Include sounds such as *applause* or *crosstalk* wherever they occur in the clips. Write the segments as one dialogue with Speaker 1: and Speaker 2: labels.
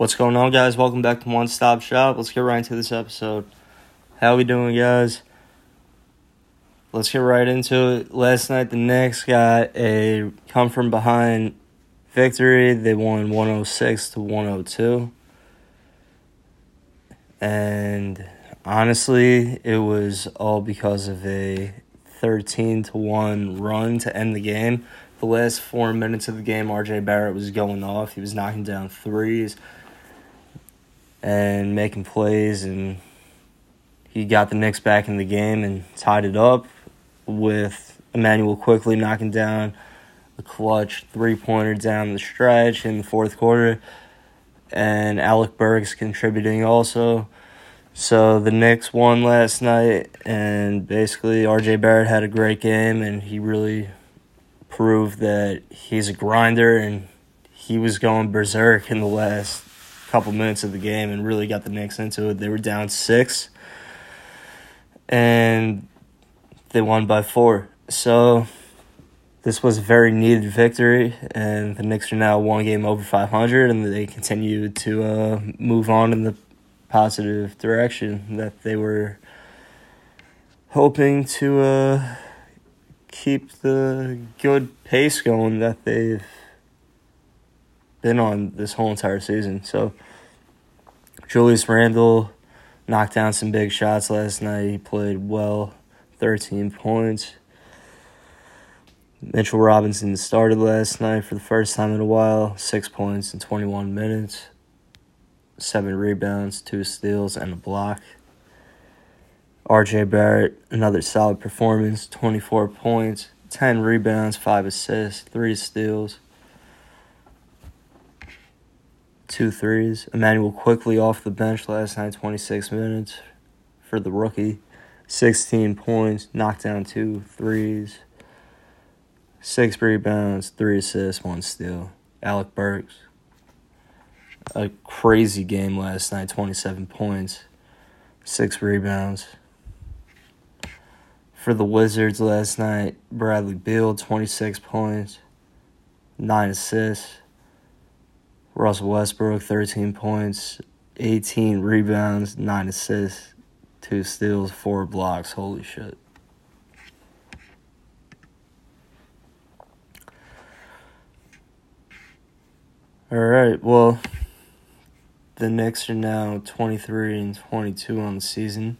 Speaker 1: What's going on, guys? Welcome back to One Stop Shop. Let's get right into this episode. How we doing, guys? Let's get right into it. Last night, the Knicks got a come from behind victory. They won 106 to 102. And honestly, it was all because of a 13 to 1 run to end the game. The last four minutes of the game, RJ Barrett was going off. He was knocking down threes and making plays, and he got the Knicks back in the game and tied it up with Immanuel Quickley knocking down a clutch three pointer down the stretch in the fourth quarter, and Alec Burks contributing also. So the Knicks won last night, and basically RJ Barrett had a great game, and he really proved that he's a grinder, and he was going berserk in the last couple minutes of the game, and really got the Knicks into it. They were down six, and they won by four. So this was a very needed victory, and the Knicks are now one game over 500, and they continue to uh, move on in the positive direction that they were hoping to uh, keep the good pace going that they've been on this whole entire season. So Julius Randle knocked down some big shots last night. He played well, 13 points. Mitchell Robinson started last night for the first time in a while, six points in 21 minutes seven rebounds, two steals, and a block. RJ Barrett, another solid performance 24 points, 10 rebounds, 5 assists, 3 steals, 2 Immanuel Quickley off the bench last night, 26 minutes for the rookie, 16 points, knocked down two threes, 6 rebounds, 3 assists, 1 steal. Alec Burks, a crazy game last night 27 points, six rebounds. For the Wizards last night, Bradley Beal, 26 points, 9 assists. Russell Westbrook, 13 points, 18 rebounds, 9 assists, 2 steals, 4 blocks. Holy shit. All right, well the Knicks are now 23 and 22 on the season.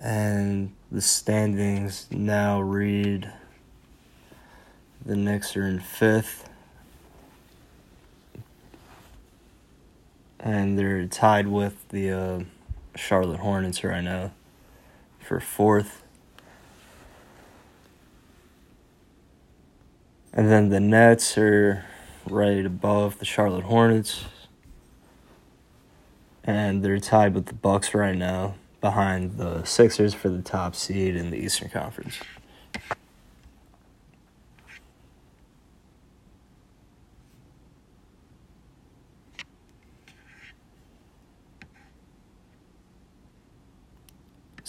Speaker 1: And the standings now read the Knicks are in fifth. And they're tied with the uh, Charlotte Hornets right now for fourth. And then the Nets are right above the Charlotte Hornets. And they're tied with the Bucks right now, behind the Sixers for the top seed in the Eastern Conference.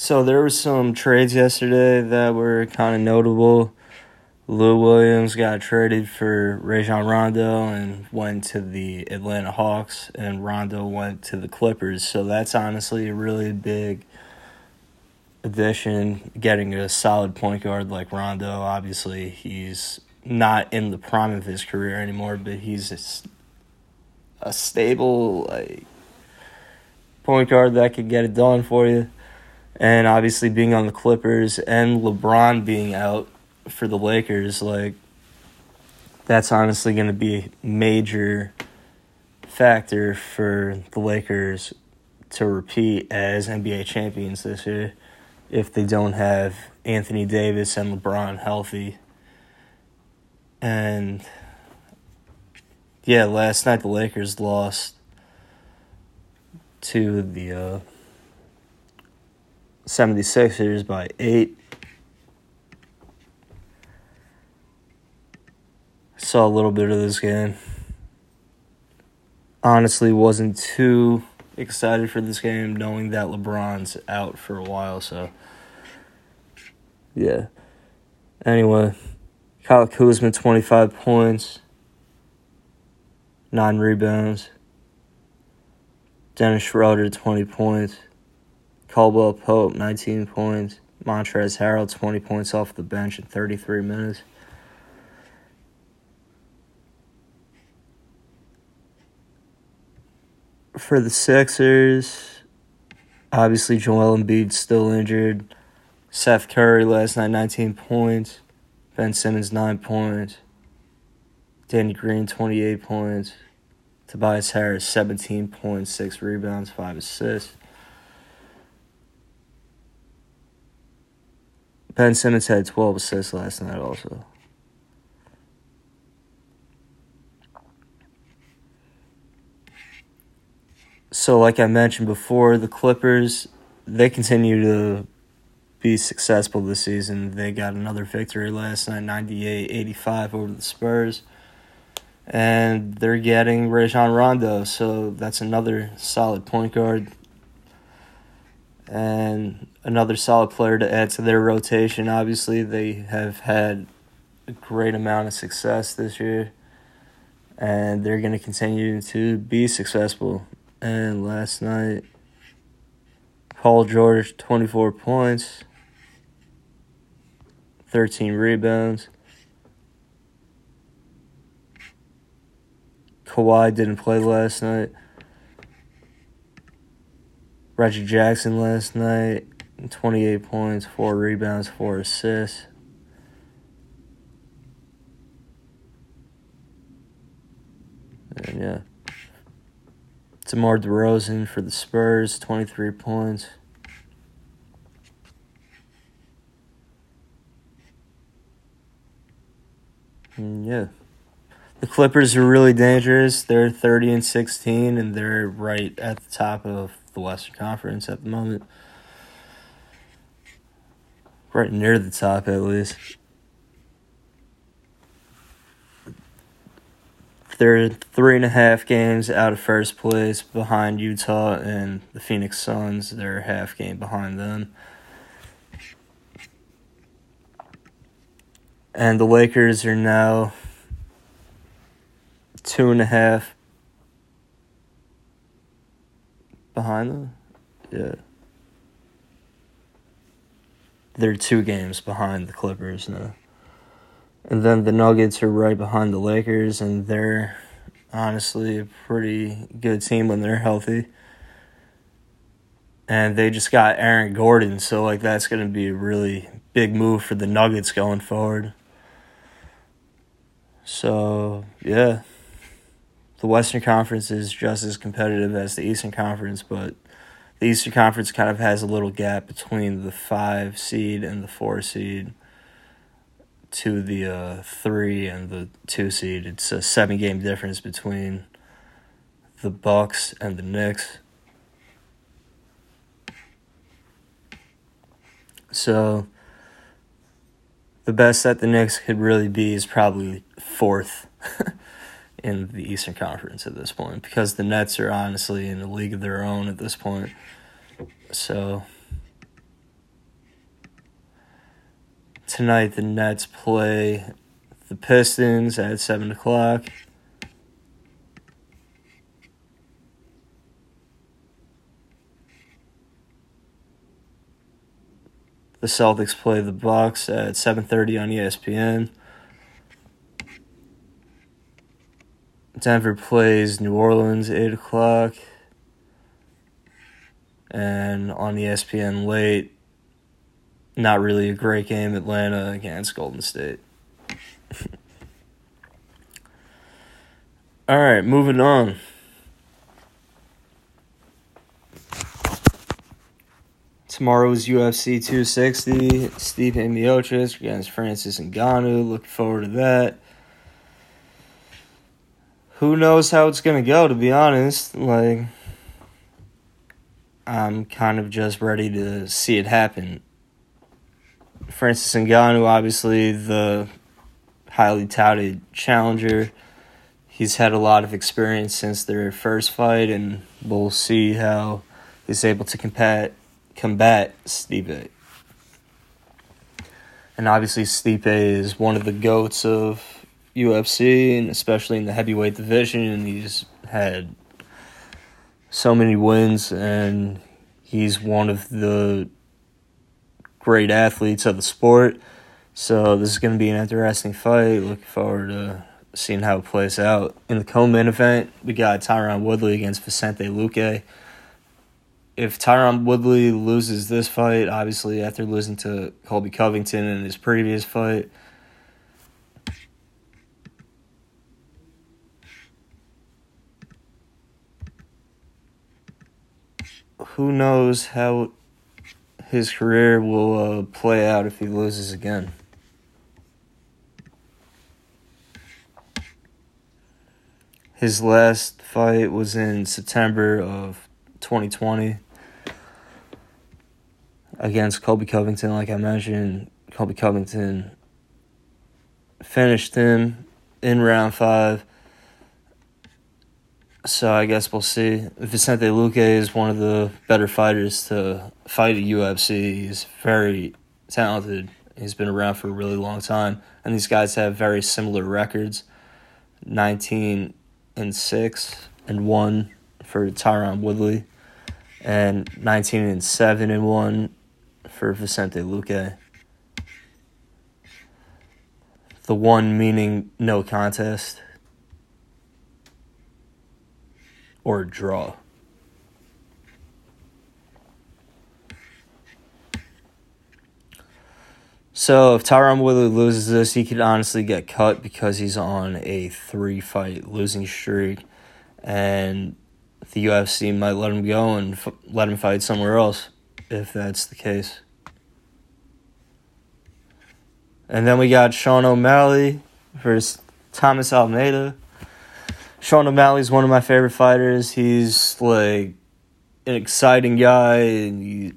Speaker 1: So there were some trades yesterday that were kind of notable. Lou Williams got traded for Rajon Rondo and went to the Atlanta Hawks, and Rondo went to the Clippers. So that's honestly a really big addition. Getting a solid point guard like Rondo. Obviously, he's not in the prime of his career anymore, but he's a, a stable like point guard that could get it done for you. And obviously, being on the Clippers and LeBron being out for the Lakers, like that's honestly going to be a major factor for the Lakers to repeat as NBA champions this year if they don't have Anthony Davis and LeBron healthy. And yeah, last night the Lakers lost to the uh, 76ers by 8 saw a little bit of this game. Honestly, wasn't too excited for this game, knowing that LeBron's out for a while. So, yeah. Anyway, Kyle Kuzma, 25 points. nine rebounds. Dennis Schroeder, 20 points. Caldwell Pope, 19 points. Montrezl Harrell, 20 points off the bench in 33 minutes. For the Sixers, obviously Joel Embiid still injured. Seth Curry last night, 19 points. Ben Simmons, 9 points. Danny Green, 28 points. Tobias Harris, 17 points, 6 rebounds, 5 assists. Ben Simmons had 12 assists last night, also. So, like I mentioned before, the Clippers, they continue to be successful this season. They got another victory last night, 98 85 over the Spurs. And they're getting Rajon Rondo, so that's another solid point guard and another solid player to add to their rotation. Obviously, they have had a great amount of success this year, and they're going to continue to be successful. And last night, Paul George, 24 points, 13 rebounds. Kawhi didn't play last night. Reggie Jackson last night, 28 points, 4 rebounds, 4 assists. And yeah. DeMar DeRozan for the Spurs, 23 points. And yeah. The Clippers are really dangerous. They're 30 and 16 and they're right at the top of the Western Conference at the moment. Right near the top, at least. They're three and a half games out of first place behind Utah and the Phoenix Suns. They're half game behind them. And the Lakers are now two and a half behind them. Yeah. They're two games behind the Clippers now. And then the Nuggets are right behind the Lakers, and they're honestly a pretty good team when they're healthy. And they just got Aaron Gordon, so like that's to be a really big move for the Nuggets going forward. So, yeah the Western Conference is just as competitive as the Eastern Conference, but the Eastern Conference kind of has a little gap between the five seed and the four seed to the uh, three and the two seed. It's a seven game difference between the Bucks and the Knicks. So the best that the Knicks could really be is probably fourth. *laughs* in the Eastern Conference at this point because the Nets are honestly in a league of their own at this point. So tonight the Nets play the Pistons at seven o'clock. The Celtics play the Bucks at 7:30 on ESPN. Denver plays New Orleans eight o'clock, and on ESPN late. Not really a great game. Atlanta against Golden State. *laughs* All right, moving on. Tomorrow's UFC 260. Stipe Miocic against Francis Ngannou. Looking forward to that who knows how it's gonna go? To be honest, like I'm kind of just ready to see it happen. Francis Ngannou, obviously the highly touted challenger. He's had a lot of experience since their first fight, and we'll see how he's able to combat combat Stipe. And obviously, Stipe is one of the goats of UFC and especially in the heavyweight division. And he's had so many wins, and he's one of the great athletes of the sport. So this is going to be an interesting fight. Looking forward to seeing how it plays out. In the co-main event, we got Tyron Woodley against Vicente Luque. If Tyron Woodley loses this fight, obviously after losing to Colby Covington in his previous fight, who knows how his career will uh, play out if he loses again. His last fight was in September of 2020 against Colby Covington. Like I mentioned, Colby Covington finished him in round five. So I guess we'll see. Vicente Luque is one of the better fighters to fight at UFC. He's very talented. He's been around for a really long time, and these guys have very similar records. 19 and 6 and 1 for Tyron Woodley and 19 and 7 and 1 for Vicente Luque. The one meaning no contest or draw. So if Tyron Woodley loses this, he could honestly get cut because he's on a three fight losing streak, and the UFC might let him go and f- let him fight somewhere else if that's the case. And then we got Sean O'Malley versus Thomas Almeida. Sean O'Malley is one of my favorite fighters. He's like an exciting guy and he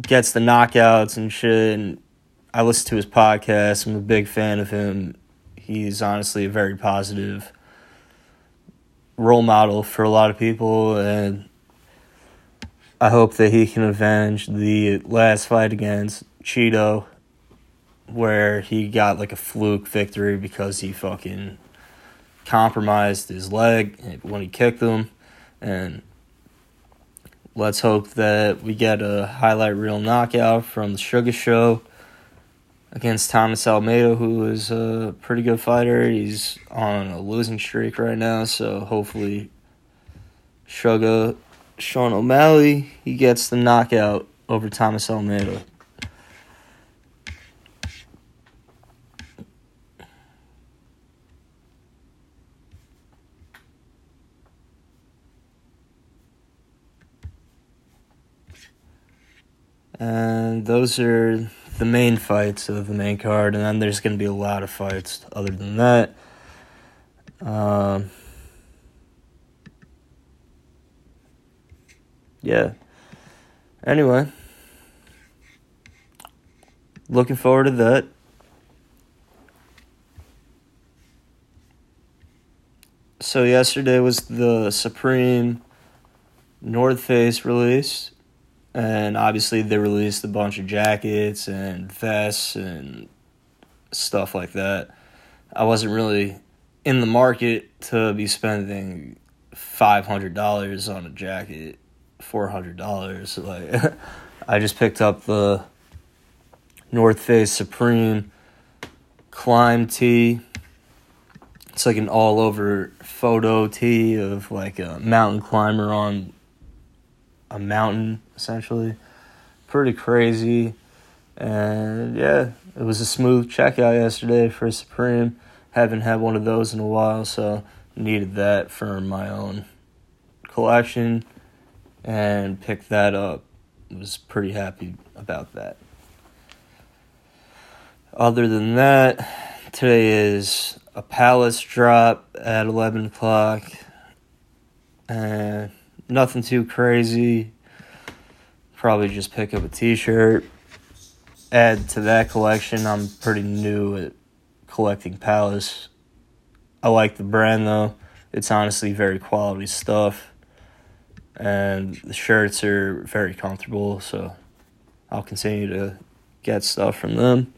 Speaker 1: gets the knockouts and shit. And I listen to his podcast. I'm a big fan of him. He's honestly a very positive role model for a lot of people, and I hope that he can avenge the last fight against Chito where he got like a fluke victory because he fucking compromised his leg when he kicked him, and let's hope that we get a highlight reel knockout from the Sugar Show against Thomas Almeida, who is a pretty good fighter. He's on a losing streak right now, so hopefully, Sugar Sean O'Malley he gets the knockout over Thomas Almeida. And those are the main fights of the main card, and then there's going to be a lot of fights other than that. Um, yeah. Anyway, looking forward to that. So yesterday was the Supreme North Face release and obviously they released a bunch of jackets and vests and stuff like that. I wasn't really in the market to be spending five hundred dollars on a jacket, four hundred dollars. Like *laughs* I just picked up the North Face Supreme Climb tee. It's like an all over photo tee of like a mountain climber on a mountain essentially. Pretty crazy. And yeah, it was a smooth checkout yesterday for Supreme. Haven't had one of those in a while, so needed that for my own collection and picked that up. Was pretty happy about that. Other than that, today is a Palace drop at 11 o'clock. And nothing too crazy. Probably just pick up a t-shirt, add to that collection. I'm pretty new at collecting Palace. I like the brand though. It's honestly very quality stuff. And the shirts are very comfortable, so I'll continue to get stuff from them.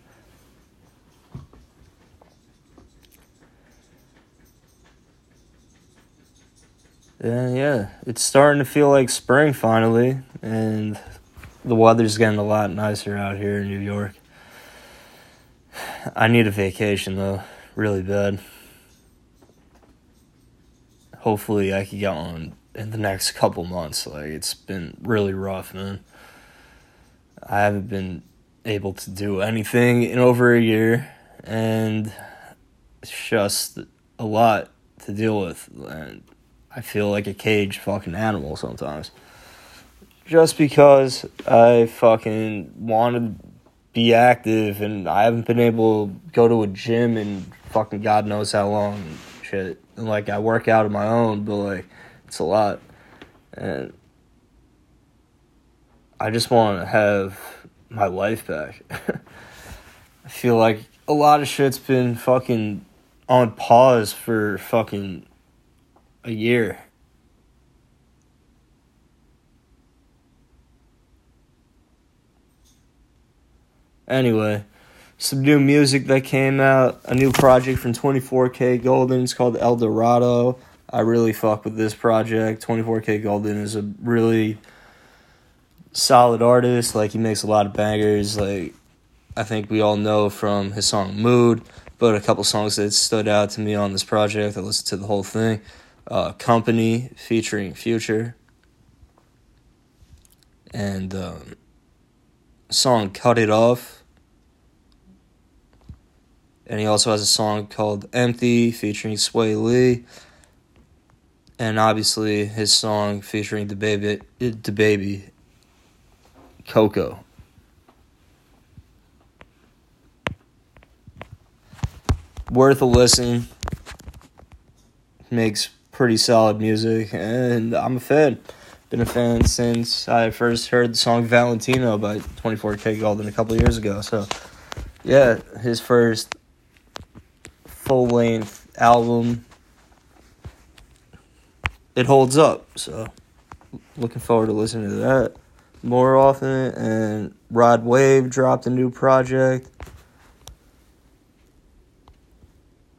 Speaker 1: And yeah, it's starting to feel like spring finally and the weather's getting a lot nicer out here in New York. I need a vacation though, really bad. Hopefully, I can get one in the next couple months. Like, it's been really rough, man. I haven't been able to do anything in over a year, and it's just a lot to deal with. And I feel like a caged fucking animal sometimes. Just because I fucking want to be active and I haven't been able to go to a gym in fucking God knows how long shit. And like I work out on my own, but like it's a lot. And I just want to have my life back. *laughs* I feel like a lot of shit's been fucking on pause for fucking a year. Anyway, some new music that came out, a new project from 24kGoldn. It's called El Dorado. I really fuck with this project. 24kGoldn is a really solid artist. Like he makes a lot of bangers. Like I think we all know from his song Mood, but a couple songs that stood out to me on this project. I listened to the whole thing. Uh, Company featuring Future. And um, song Cut It Off. And he also has a song called Empty featuring Swae Lee and obviously his song featuring DaBaby, the baby, Coco. Worth a listen. Makes pretty solid music, and I'm a fan. Been a fan since I first heard the song Valentino by 24kGoldn a couple years ago. So, yeah, his first full length album it holds up. So looking forward to listening to that more often. And Rod Wave dropped a new project.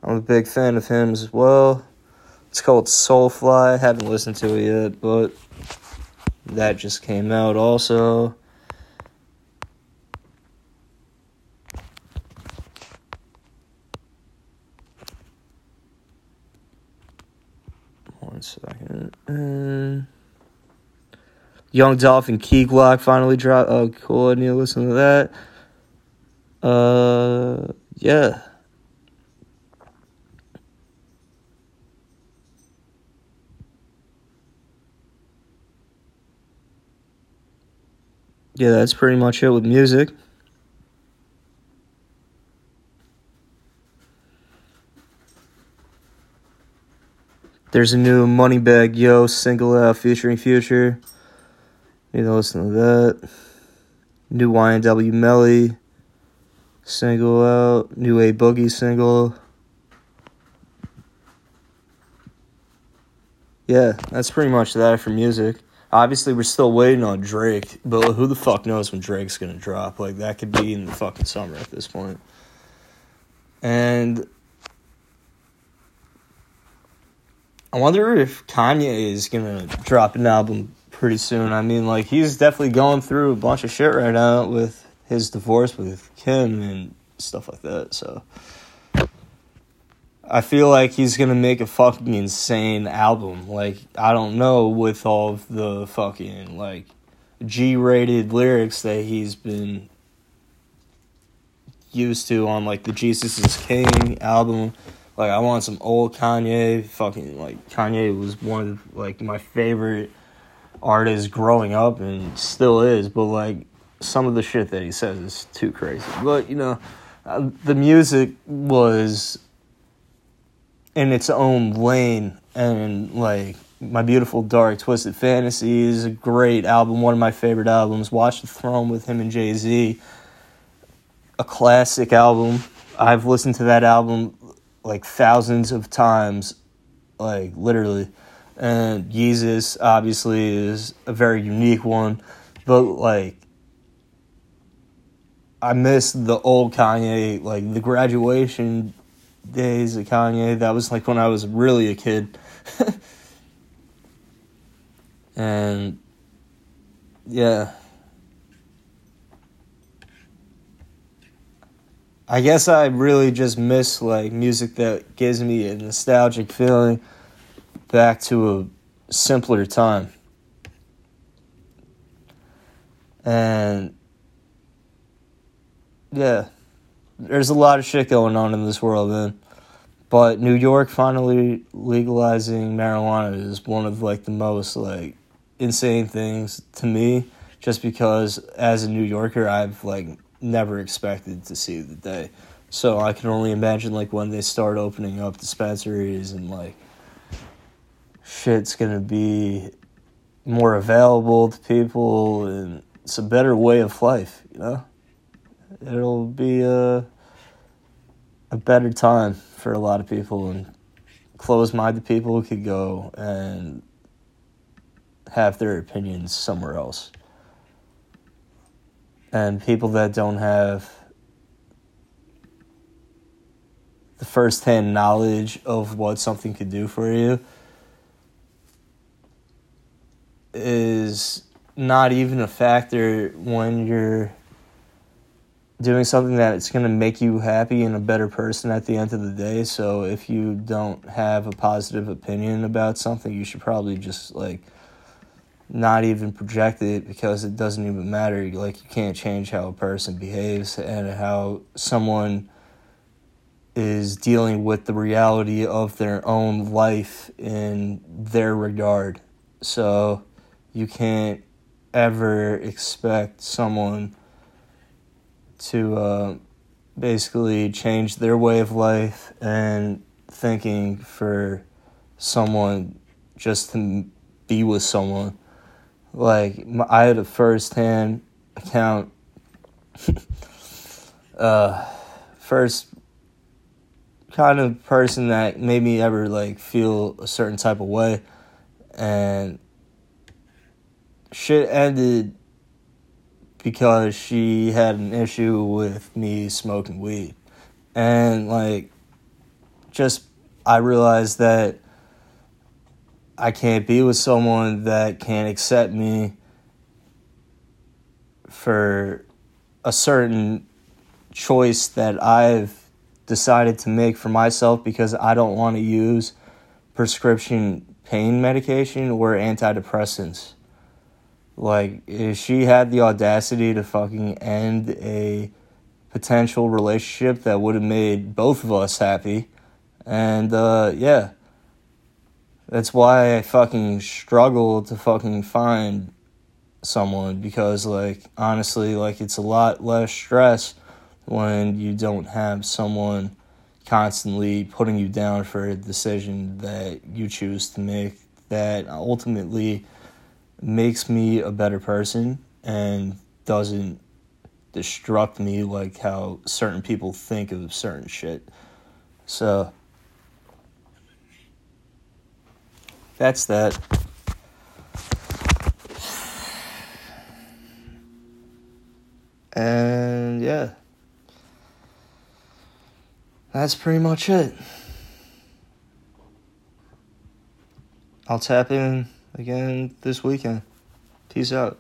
Speaker 1: I'm a big fan of him as well. It's called Soulfly. I haven't listened to it yet, but that just came out also. One second. Uh, Young Dolphin Key Glock finally dropped. Oh, cool. I need to listen to that. Uh, yeah. Yeah, that's pretty much it with music. There's a new Moneybagg Yo single out featuring Future. Need to listen to that. New YNW Melly single out. New A Boogie single. Yeah, that's pretty much that for music. Obviously, we're still waiting on Drake, but who the fuck knows when Drake's gonna drop? Like, that could be in the fucking summer at this point. And I wonder if Kanye is gonna drop an album pretty soon. I mean, like he's definitely going through a bunch of shit right now with his divorce with Kim and stuff like that. So I feel like he's gonna make a fucking insane album. Like I don't know with all of the fucking like G-rated lyrics that he's been used to on like the Jesus is King album like I want some old Kanye. Fucking like Kanye was one of like my favorite artists growing up and still is. But like some of the shit that he says is too crazy. But you know, uh, the music was in its own lane and like my beautiful dark twisted fantasy is a great album one of my favorite albums watch the throne with him and jay-z a classic album i've listened to that album like thousands of times, like literally. And Jesus obviously is a very unique one, but like I miss the old Kanye, like the graduation days of Kanye. That was like when I was really a kid. *laughs* And yeah. I guess I really just miss like music that gives me a nostalgic feeling back to a simpler time. And yeah, there's a lot of shit going on in this world, man. But New York finally legalizing marijuana is one of like the most like insane things to me just because as a New Yorker I've like never expected to see the day. So I can only imagine like when they start opening up dispensaries and like shit's gonna be more available to people and it's a better way of life, you know? It'll be a a better time for a lot of people and closed minded people could go and have their opinions somewhere else. And people that don't have the first hand knowledge of what something could do for you is not even a factor when you're doing something that it's going to make you happy and a better person at the end of the day. So if you don't have a positive opinion about something, you should probably just like not even project it because it doesn't even matter. Like you can't change how a person behaves and how someone is dealing with the reality of their own life in their regard. So you can't ever expect someone to uh, basically change their way of life and thinking for someone just to be with someone. Like I had a first-hand account, *laughs* uh, first kind of person that made me ever like feel a certain type of way, and shit ended because she had an issue with me smoking weed. And like just I realized that I can't be with someone that can't accept me for a certain choice that I've decided to make for myself because I don't want to use prescription pain medication or antidepressants. Like, if she had the audacity to fucking end a potential relationship that would have made both of us happy. And, uh, yeah. That's why I fucking struggle to fucking find someone because, like, honestly, like, it's a lot less stress when you don't have someone constantly putting you down for a decision that you choose to make that ultimately makes me a better person and doesn't destruct me like how certain people think of certain shit. So that's that. And yeah. That's pretty much it. I'll tap in again this weekend. Peace out.